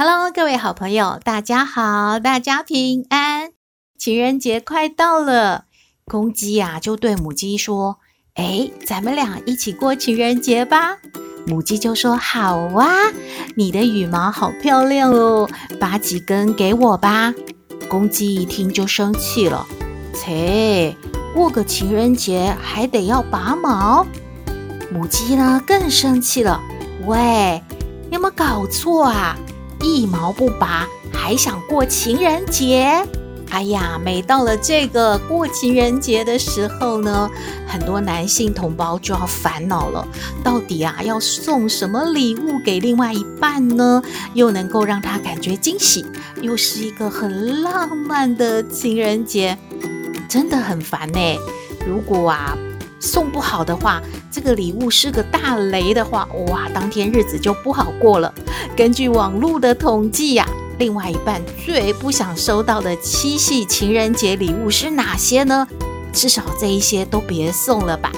Hello，各位好朋友，大家好，大家平安。情人节快到了，公鸡呀就对母鸡说：“哎，咱们俩一起过情人节吧。”母鸡就说：“好啊，你的羽毛好漂亮哦，拔几根给我吧。”公鸡一听就生气了：“切，过个情人节还得要拔毛？”母鸡呢更生气了：“喂，有没有搞错啊？”一毛不拔，还想过情人节？哎呀，每到了这个过情人节的时候呢，很多男性同胞就要烦恼了。到底啊，要送什么礼物给另外一半呢？又能够让他感觉惊喜，又是一个很浪漫的情人节，真的很烦呢。如果啊，送不好的话，这个礼物是个大雷的话，哇，当天日子就不好过了。根据网络的统计呀，另外一半最不想收到的七夕情人节礼物是哪些呢？至少这一些都别送了吧。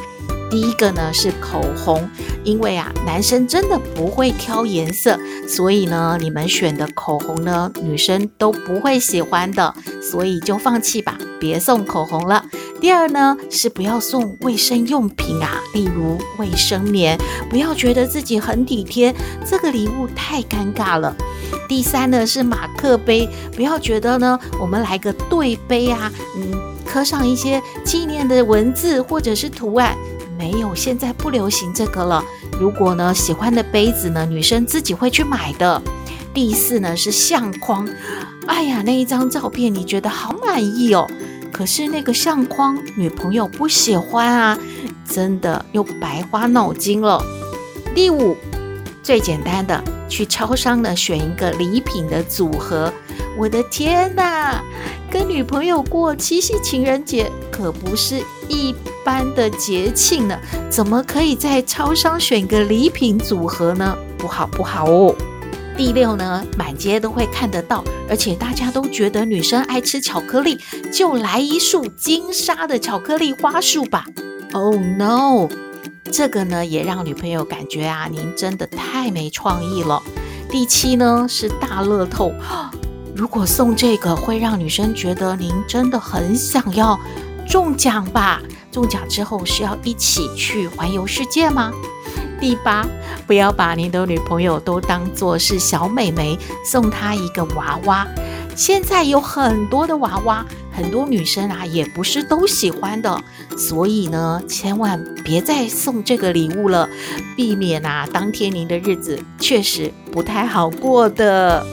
第一个呢是口红，因为啊，男生真的不会挑颜色，所以呢，你们选的口红呢，女生都不会喜欢的，所以就放弃吧，别送口红了。第二呢，是不要送卫生用品啊，例如卫生棉，不要觉得自己很体贴，这个礼物太尴尬了。第三呢，是马克杯，不要觉得呢，我们来个对杯啊，嗯，刻上一些纪念的文字或者是图案，没有，现在不流行这个了。如果呢，喜欢的杯子呢，女生自己会去买的。第四呢，是相框，哎呀，那一张照片你觉得好满意哦。可是那个相框，女朋友不喜欢啊，真的又白花脑筋了。第五，最简单的，去超商呢选一个礼品的组合。我的天哪，跟女朋友过七夕情人节可不是一般的节庆呢，怎么可以在超商选个礼品组合呢？不好不好哦。第六呢，满街都会看得到，而且大家都觉得女生爱吃巧克力，就来一束金沙的巧克力花束吧。Oh no，这个呢也让女朋友感觉啊，您真的太没创意了。第七呢是大乐透，如果送这个会让女生觉得您真的很想要中奖吧？中奖之后是要一起去环游世界吗？第八，不要把您的女朋友都当作是小美眉，送她一个娃娃。现在有很多的娃娃，很多女生啊也不是都喜欢的，所以呢，千万别再送这个礼物了，避免啊当天您的日子确实不太好过的。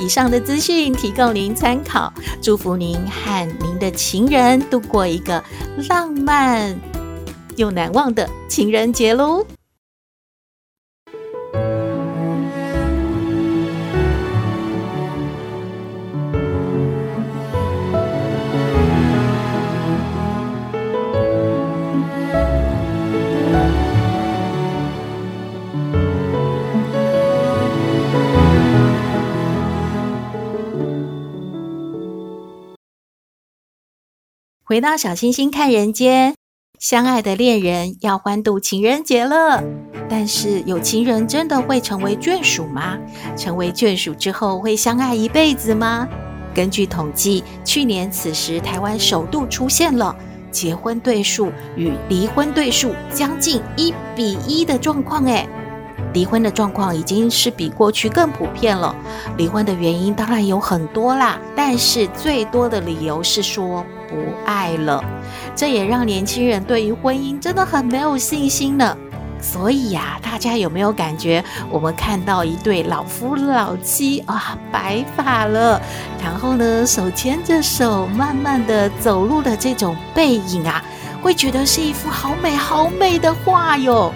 以上的资讯提供您参考，祝福您和您的情人度过一个浪漫又难忘的情人节喽。回到小星星看人间，相爱的恋人要欢度情人节了。但是有情人真的会成为眷属吗？成为眷属之后会相爱一辈子吗？根据统计，去年此时台湾首度出现了结婚对数与离婚对数将近一比一的状况。诶，离婚的状况已经是比过去更普遍了。离婚的原因当然有很多啦，但是最多的理由是说。不爱了，这也让年轻人对于婚姻真的很没有信心呢。所以呀，大家有没有感觉，我们看到一对老夫老妻啊，白发了，然后呢，手牵着手，慢慢的走路的这种背影啊，会觉得是一幅好美好美的画哟。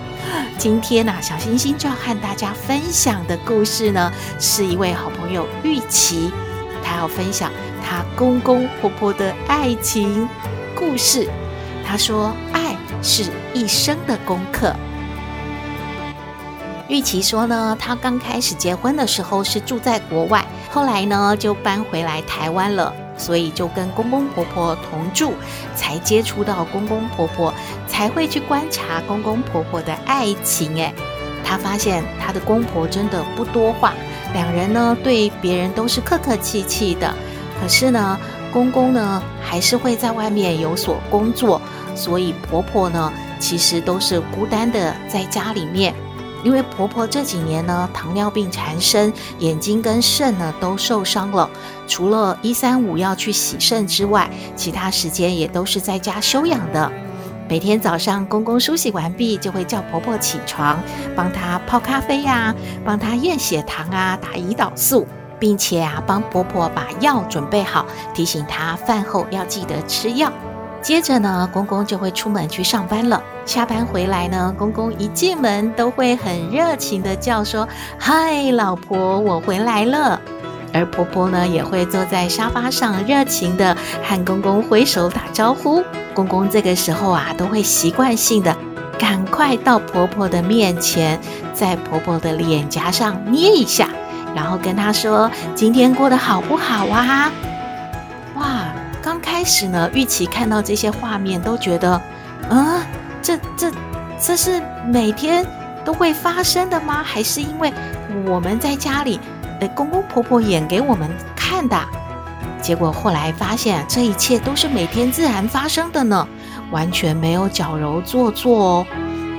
今天呢、小星星就要和大家分享的故事呢，是一位好朋友玉琪，她要分享她公公婆婆的爱情故事。她说：“爱是一生的功课。”玉琪说呢，她刚开始结婚的时候是住在国外，后来呢就搬回来台湾了。所以就跟公公婆婆同住，才接触到公公婆婆，才会去观察公公婆婆的爱情。哎，她发现她的公婆真的不多话，两人呢对别人都是客客气气的。可是呢，公公呢还是会在外面有所工作，所以婆婆呢其实都是孤单的在家里面。因为婆婆这几年呢，糖尿病缠身，眼睛跟肾呢都受伤了。除了一三五要去洗肾之外，其他时间也都是在家休养的。每天早上公公梳洗完毕，就会叫婆婆起床，帮她泡咖啡呀，帮她验血糖啊，打胰岛素，并且啊，帮婆婆把药准备好，提醒她饭后要记得吃药。接着呢，公公就会出门去上班了。下班回来呢，公公一进门都会很热情的叫说：“嗨，老婆，我回来了。”而婆婆呢，也会坐在沙发上，热情的和公公挥手打招呼。公公这个时候啊，都会习惯性的赶快到婆婆的面前，在婆婆的脸颊上捏一下，然后跟她说：“今天过得好不好啊？”哇！刚开始呢，玉琪看到这些画面都觉得，啊，这这这是每天都会发生的吗？还是因为我们在家里，呃，公公婆婆演给我们看的？结果后来发现，这一切都是每天自然发生的呢，完全没有矫揉做作哦。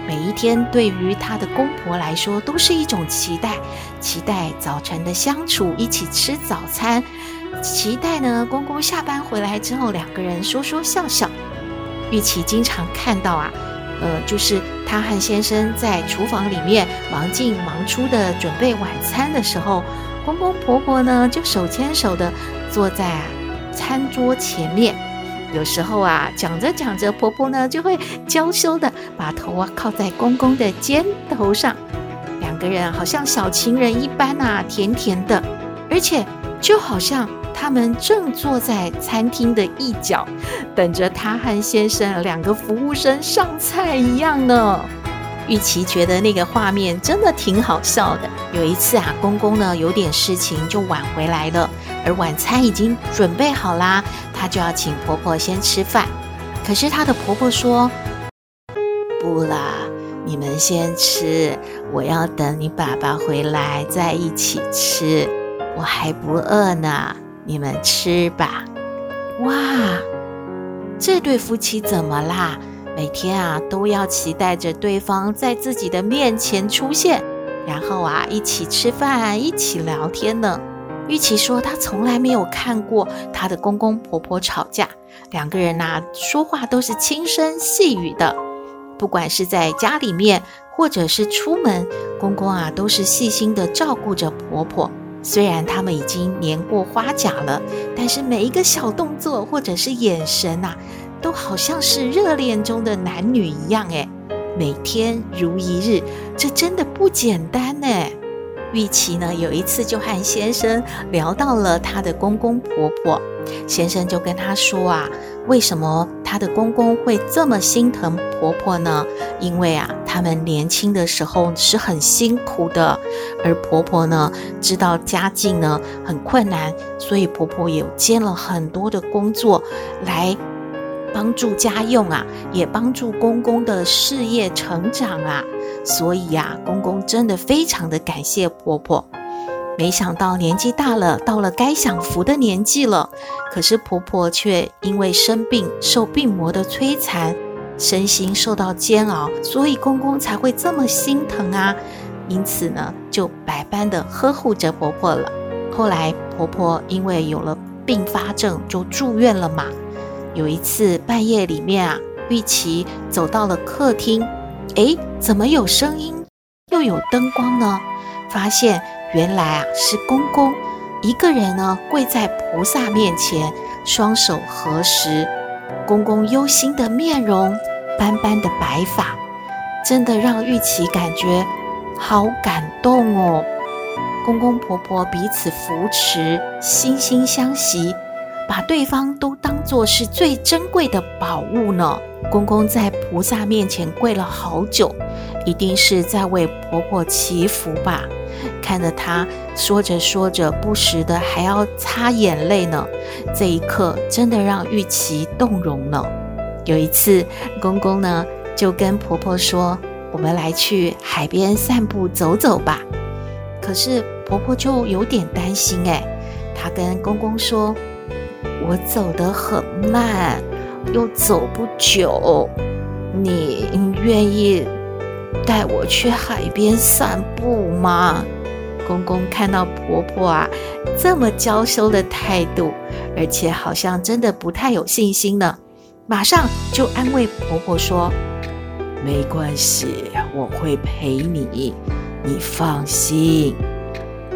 每一天对于她的公婆来说，都是一种期待，期待早晨的相处，一起吃早餐。期待呢，公公下班回来之后，两个人说说笑笑。玉琪经常看到啊，呃，就是她和先生在厨房里面忙进忙出的准备晚餐的时候，公公婆婆呢就手牵手的坐在餐桌前面。有时候啊，讲着讲着，婆婆呢就会娇羞的把头啊靠在公公的肩头上，两个人好像小情人一般啊，甜甜的，而且就好像。他们正坐在餐厅的一角，等着他和先生两个服务生上菜一样呢。玉琪觉得那个画面真的挺好笑的。有一次啊，公公呢有点事情就晚回来了，而晚餐已经准备好啦，他就要请婆婆先吃饭。可是他的婆婆说：“不啦，你们先吃，我要等你爸爸回来再一起吃，我还不饿呢。”你们吃吧。哇，这对夫妻怎么啦？每天啊都要期待着对方在自己的面前出现，然后啊一起吃饭，一起聊天呢。玉琪说她从来没有看过她的公公婆婆吵架，两个人呐、说话都是轻声细语的，不管是在家里面或者是出门，公公啊都是细心的照顾着婆婆。虽然他们已经年过花甲了，但是每一个小动作或者是眼神啊，都好像是热恋中的男女一样诶，每天如一日，这真的不简单呢。玉琪呢，有一次就和先生聊到了她的公公婆婆，先生就跟她说啊，为什么她的公公会这么心疼婆婆呢？因为啊，他们年轻的时候是很辛苦的，而婆婆呢，知道家境呢很困难，所以婆婆也兼了很多的工作来帮助家用啊，也帮助公公的事业成长啊。所以呀，公公真的非常的感谢婆婆。没想到年纪大了，到了该享福的年纪了，可是婆婆却因为生病，受病魔的摧残，身心受到煎熬，所以公公才会这么心疼啊。因此呢，就百般的呵护着婆婆了。后来婆婆因为有了并发症，就住院了嘛。有一次半夜里面啊，玉琪走到了客厅。诶，怎么有声音，又有灯光呢？发现原来啊是公公一个人呢跪在菩萨面前，双手合十。公公忧心的面容，斑斑的白发，真的让玉琪感觉好感动哦。公公婆婆彼此扶持，惺惺相惜，把对方都当作是最珍贵的宝物呢。公公在菩萨面前跪了好久，一定是在为婆婆祈福吧。看着他说着说着，不时的还要擦眼泪呢。这一刻真的让玉琪动容了。有一次，公公呢就跟婆婆说：“我们来去海边散步走走吧。”可是婆婆就有点担心哎，她跟公公说：“我走得很慢，又走不久，你愿意带我去海边散步吗？”公公看到婆婆啊这么娇羞的态度，而且好像真的不太有信心呢，马上就安慰婆婆说：“没关系，我会陪你，你放心。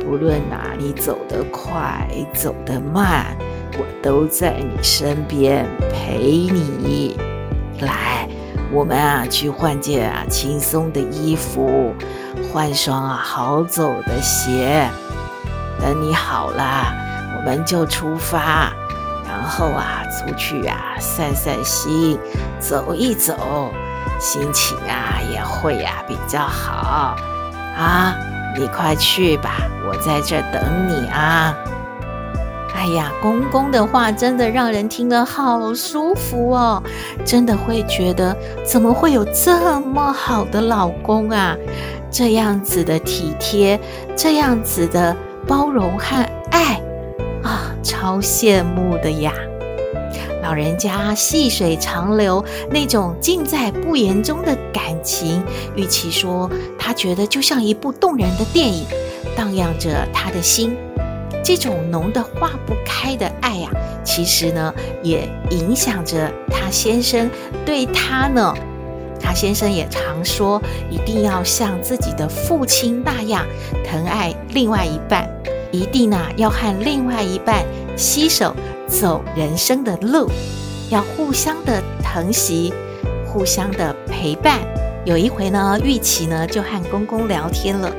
不论哪里走得快，走得慢，我都在你身边陪你。来。”我们啊，去换件啊轻松的衣服，换双啊好走的鞋。等你好了，我们就出发，然后啊出去啊散散心，走一走，心情啊也会、啊、比较好。啊，你快去吧，我在这等你啊。哎呀，公公的话真的让人听了好舒服哦，真的会觉得怎么会有这么好的老公啊？这样子的体贴，这样子的包容和爱啊，超羡慕的呀！老人家细水长流，那种尽在不言中的感情，与其说，他觉得就像一部动人的电影，荡漾着他的心。这种浓的化不开的爱呀、其实呢，也影响着他先生对他呢。他先生也常说，一定要像自己的父亲那样疼爱另外一半，一定呢要和另外一半携手走人生的路，要互相的疼惜，互相的陪伴。有一回呢，玉琪呢就和公公聊天了。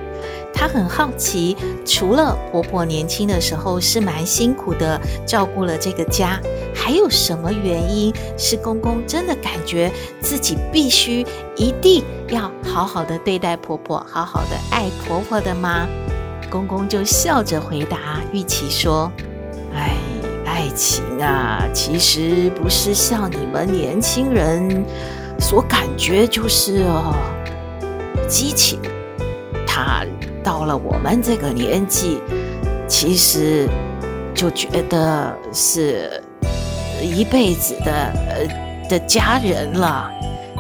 她很好奇，除了婆婆年轻的时候是蛮辛苦的，照顾了这个家，还有什么原因是公公真的感觉自己必须一定要好好的对待婆婆，好好的爱婆婆的吗？公公就笑着回答玉琪说：“哎，爱情啊，其实不是像你们年轻人所感觉，就是哦，激情，它。”到了我们这个年纪，其实就觉得是一辈子的呃的家人了，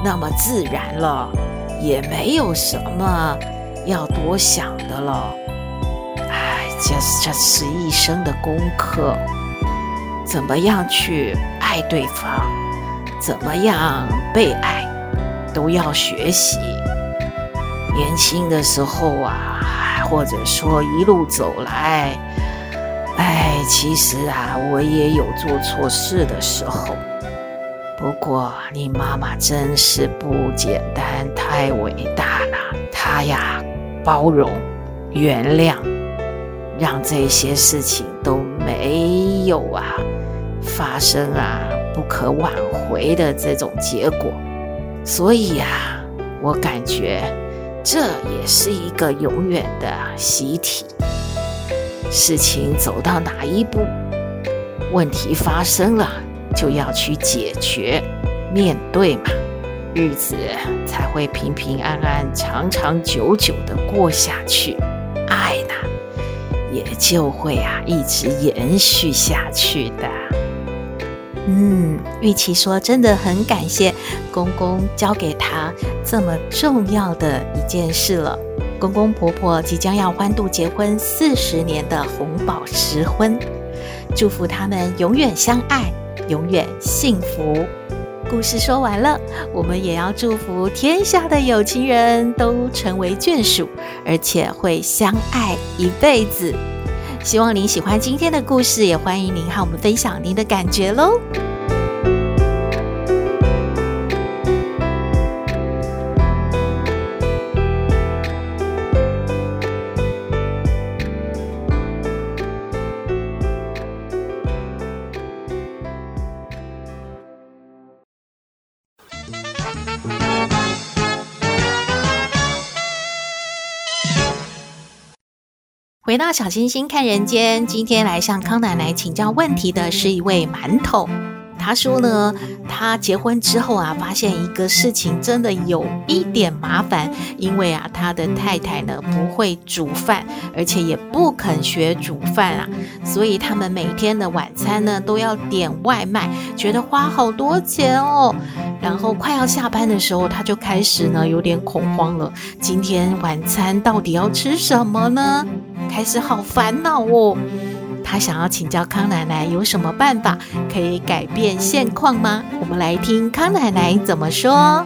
那么自然了，也没有什么要多想的了。哎，这这是一生的功课，怎么样去爱对方，怎么样被爱，都要学习。年轻的时候啊。或者说一路走来，哎，其实啊，我也有做错事的时候。不过你妈妈真是不简单，太伟大了。她呀，包容、原谅，让这些事情都没有啊发生啊不可挽回的这种结果。所以呀，我感觉。这也是一个永远的习题。事情走到哪一步，问题发生了，就要去解决、面对嘛，日子才会平平安安、长长久久的过下去，爱呢，也就会啊一直延续下去的。嗯，玉琪说，真的很感谢公公教给她这么重要的一件事了。公公婆婆即将要欢度结婚四十年的红宝石婚，祝福他们永远相爱，永远幸福。故事说完了，我们也要祝福天下的有情人都成为眷属，而且会相爱一辈子。希望您喜欢今天的故事，也欢迎您和我们分享您的感觉喽。回到小星星看人间，今天来向康奶奶请教问题的是一位馒头。他说呢，他结婚之后啊，发现一个事情真的有一点麻烦，因为啊，他的太太呢不会煮饭，而且也不肯学煮饭啊，所以他们每天的晚餐呢都要点外卖，觉得花好多钱哦。然后快要下班的时候，他就开始呢有点恐慌了，今天晚餐到底要吃什么呢？开始好烦恼哦。他想要请教康奶奶有什么办法可以改变现况吗？我们来听康奶奶怎么说。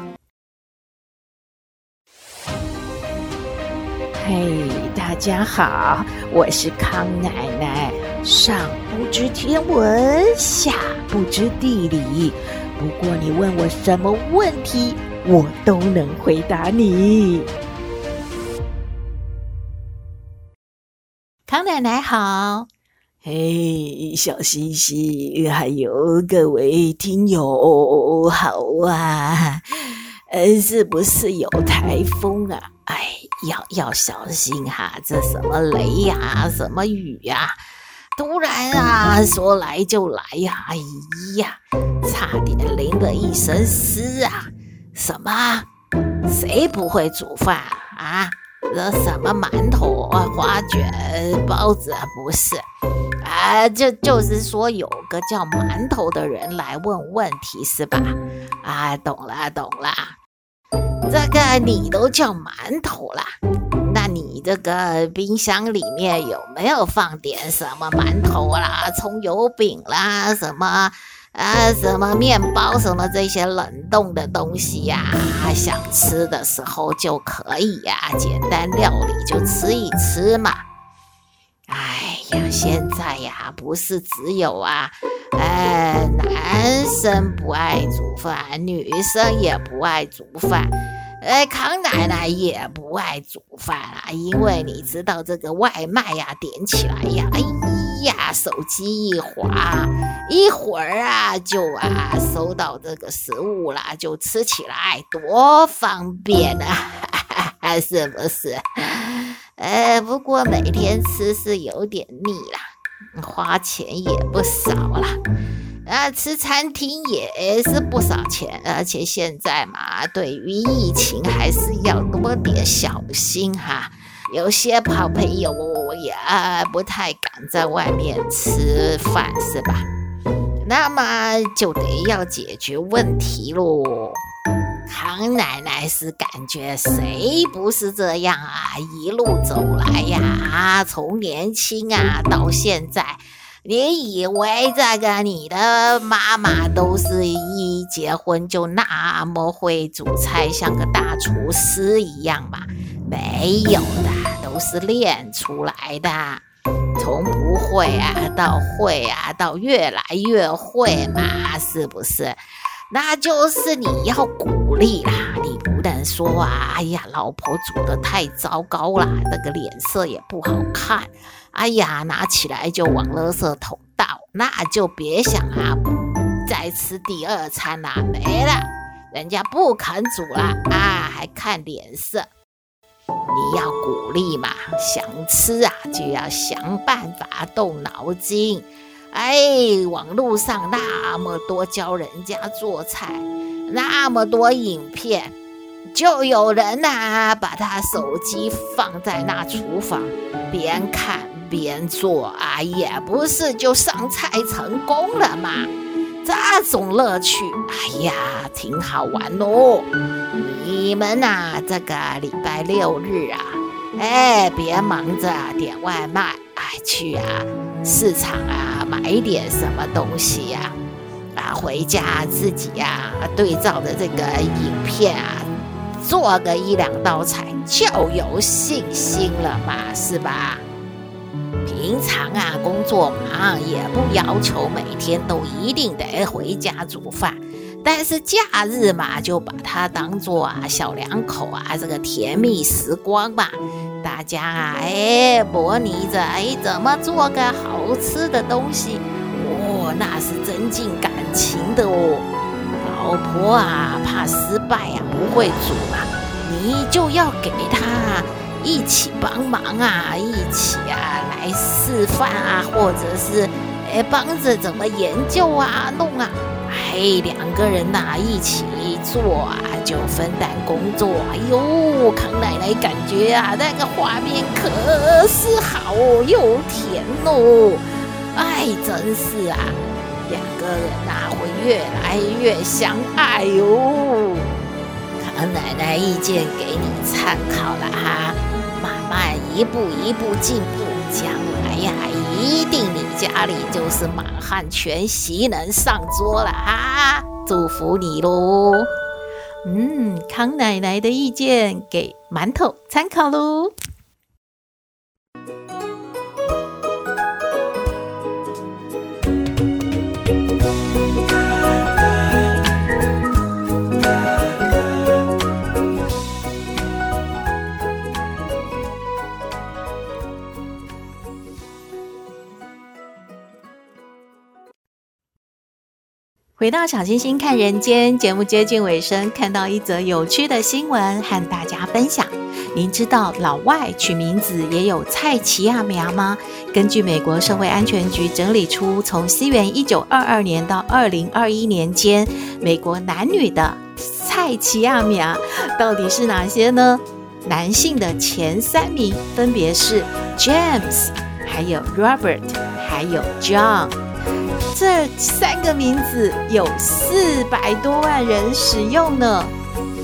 嘿，大家好，我是康奶奶。上不知天文，下不知地理，不过你问我什么问题，我都能回答你。康奶奶好。嘿，小星星，还有各位听友，好啊！呃，是不是有台风啊？哎，要要小心哈！这什么雷呀，什么雨呀，突然啊，说来就来呀！哎呀，差点淋了一身湿啊！什么？谁不会煮饭啊？这什么馒头啊、花卷、包子？不是。啊，就就是说有个叫馒头的人来问问题是吧？啊，懂了懂了，这个你都叫馒头啦，那你这个冰箱里面有没有放点什么馒头啦、葱油饼啦、什么啊、什么面包、什么这些冷冻的东西呀？想吃的时候就可以呀，简单料理就吃一吃嘛。哎呀，现在呀，不是只有啊，呃，男生不爱煮饭，女生也不爱煮饭，哎，康奶奶也不爱煮饭啊，因为你知道这个外卖呀，点起来呀，哎呀，手机一滑，一会儿啊，就啊收到这个食物啦，就吃起来多方便啊，是不是？呃，不过每天吃是有点腻啦，花钱也不少啦。啊，吃餐厅也是不少钱，而且现在嘛，对于疫情还是要多点小心哈。有些好朋友也不太敢在外面吃饭，是吧？那么就得要解决问题喽。康奶奶是感觉谁不是这样啊？一路走来呀，从年轻啊到现在，你以为这个你的妈妈都是一结婚就那么会煮菜，像个大厨师一样吗？没有的，都是练出来的。从不会啊到会啊，到越来越会嘛，是不是？那就是你要鼓励啦，不能说啊，哎呀，老婆煮得太糟糕了，那个脸色也不好看，哎呀，拿起来就往垃圾桶倒，那就别想啊，再吃第二餐啦，没了，人家不肯煮了啊，还看脸色，你要鼓励嘛，想吃啊就要想办法动脑筋。哎，网络上那么多教人家做菜，那么多影片，就有人呐、把他手机放在那厨房，边看边做啊，也不是就上菜成功了吗？这种乐趣，哎呀，挺好玩哦。你们呐、这个礼拜六日啊，哎，别忙着点外卖，哎，去啊，市场啊。买点什么东西呀？啊，回家自己呀，对照着这个影片啊，做个一两道菜就有信心了嘛，是吧？平常啊，工作忙也不要求每天都一定得回家煮饭，但是假日嘛，就把它当做啊小两口啊这个甜蜜时光吧。大家啊，哎，模拟着，哎，怎么做个好吃的东西？哦，那是增进感情的哦。老婆啊，怕失败啊，不会煮啊，你就要给他一起帮忙啊，一起啊来示范啊，或者是哎帮着怎么研究啊、弄啊，哎两个人呐、一起做啊，就分担工作。哎呦，康奶奶感觉啊，那个画面可是好又甜哦，哎，真是啊，两个人呐、越来越相爱哟。康奶奶意见给你参考了哈。慢慢一步一步进步，将来呀，一定你家里就是满汉全席能上桌了哈！祝福你喽。嗯，康奶奶的意见给馒头参考喽。回到小星星看人间节目接近尾声，看到一则有趣的新闻和大家分享。您知道老外取名字也有蔡奇亚苗吗？根据美国社会安全局整理出，从西元一九二二年到二零二一年间，美国男女的蔡奇亚苗到底是哪些呢？男性的前三名分别是 James，还有 Robert，还有 John。这三个名字有四百多万人使用呢，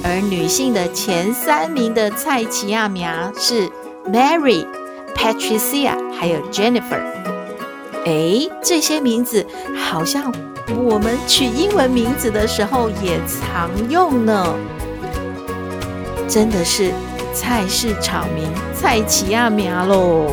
而女性的前三名的蔡奇亚苗是 Mary、Patricia 还有 Jennifer。诶，这些名字好像我们取英文名字的时候也常用呢，真的是菜市场名蔡奇亚苗喽。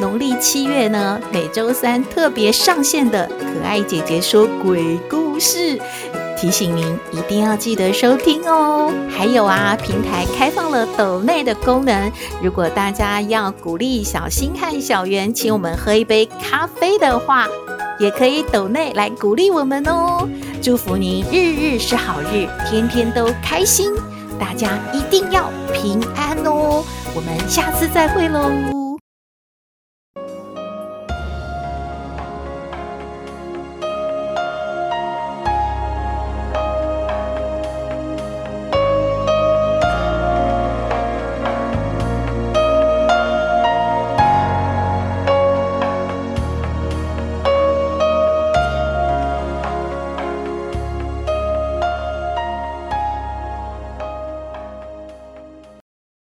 农历七月呢，每周三特别上线的可爱姐姐说鬼故事，提醒您一定要记得收听哦。还有啊，平台开放了抖内的功能，如果大家要鼓励小新和小圆请我们喝一杯咖啡的话，也可以抖内来鼓励我们哦。祝福您日日是好日，天天都开心，大家一定要平安哦。我们下次再会喽。